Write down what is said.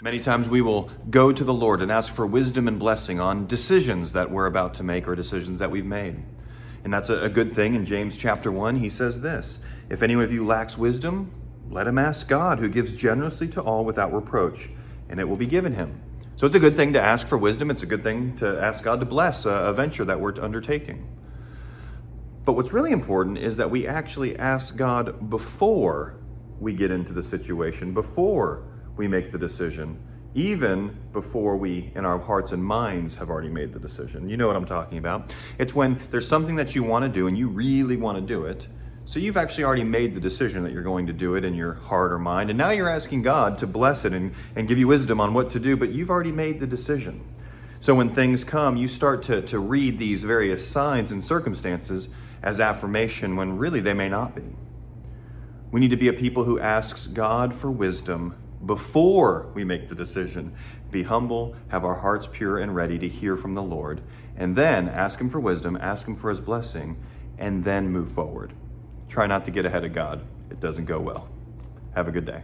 Many times we will go to the Lord and ask for wisdom and blessing on decisions that we're about to make or decisions that we've made. And that's a, good thing. In James chapter 1, he says this If any of you lacks wisdom, let him ask God, who gives generously to all without reproach, and it will be given him. So it's a good thing to ask for wisdom. It's a good thing to ask God to bless a, a venture that we're undertaking. But what's really important is that we actually ask God before we get into the situation, before we make the decision, even before we, in our hearts and minds, have already made the decision. You know what I'm talking about. It's when there's something that you want to do and you really want to do it. So you've actually already made the decision that you're going to do it in your heart or mind. And now you're asking God to bless it and, and give you wisdom on what to do, but you've already made the decision. So when things come, you start to, to read these various signs and circumstances as affirmation when really they may not be. We need to be a people who asks God for wisdom before we make the decision. Be humble, have our hearts pure and ready to hear from the Lord, and then ask Him for wisdom, ask Him for His blessing, and then move forward. Try not to get ahead of God. It doesn't go well. Have a good day.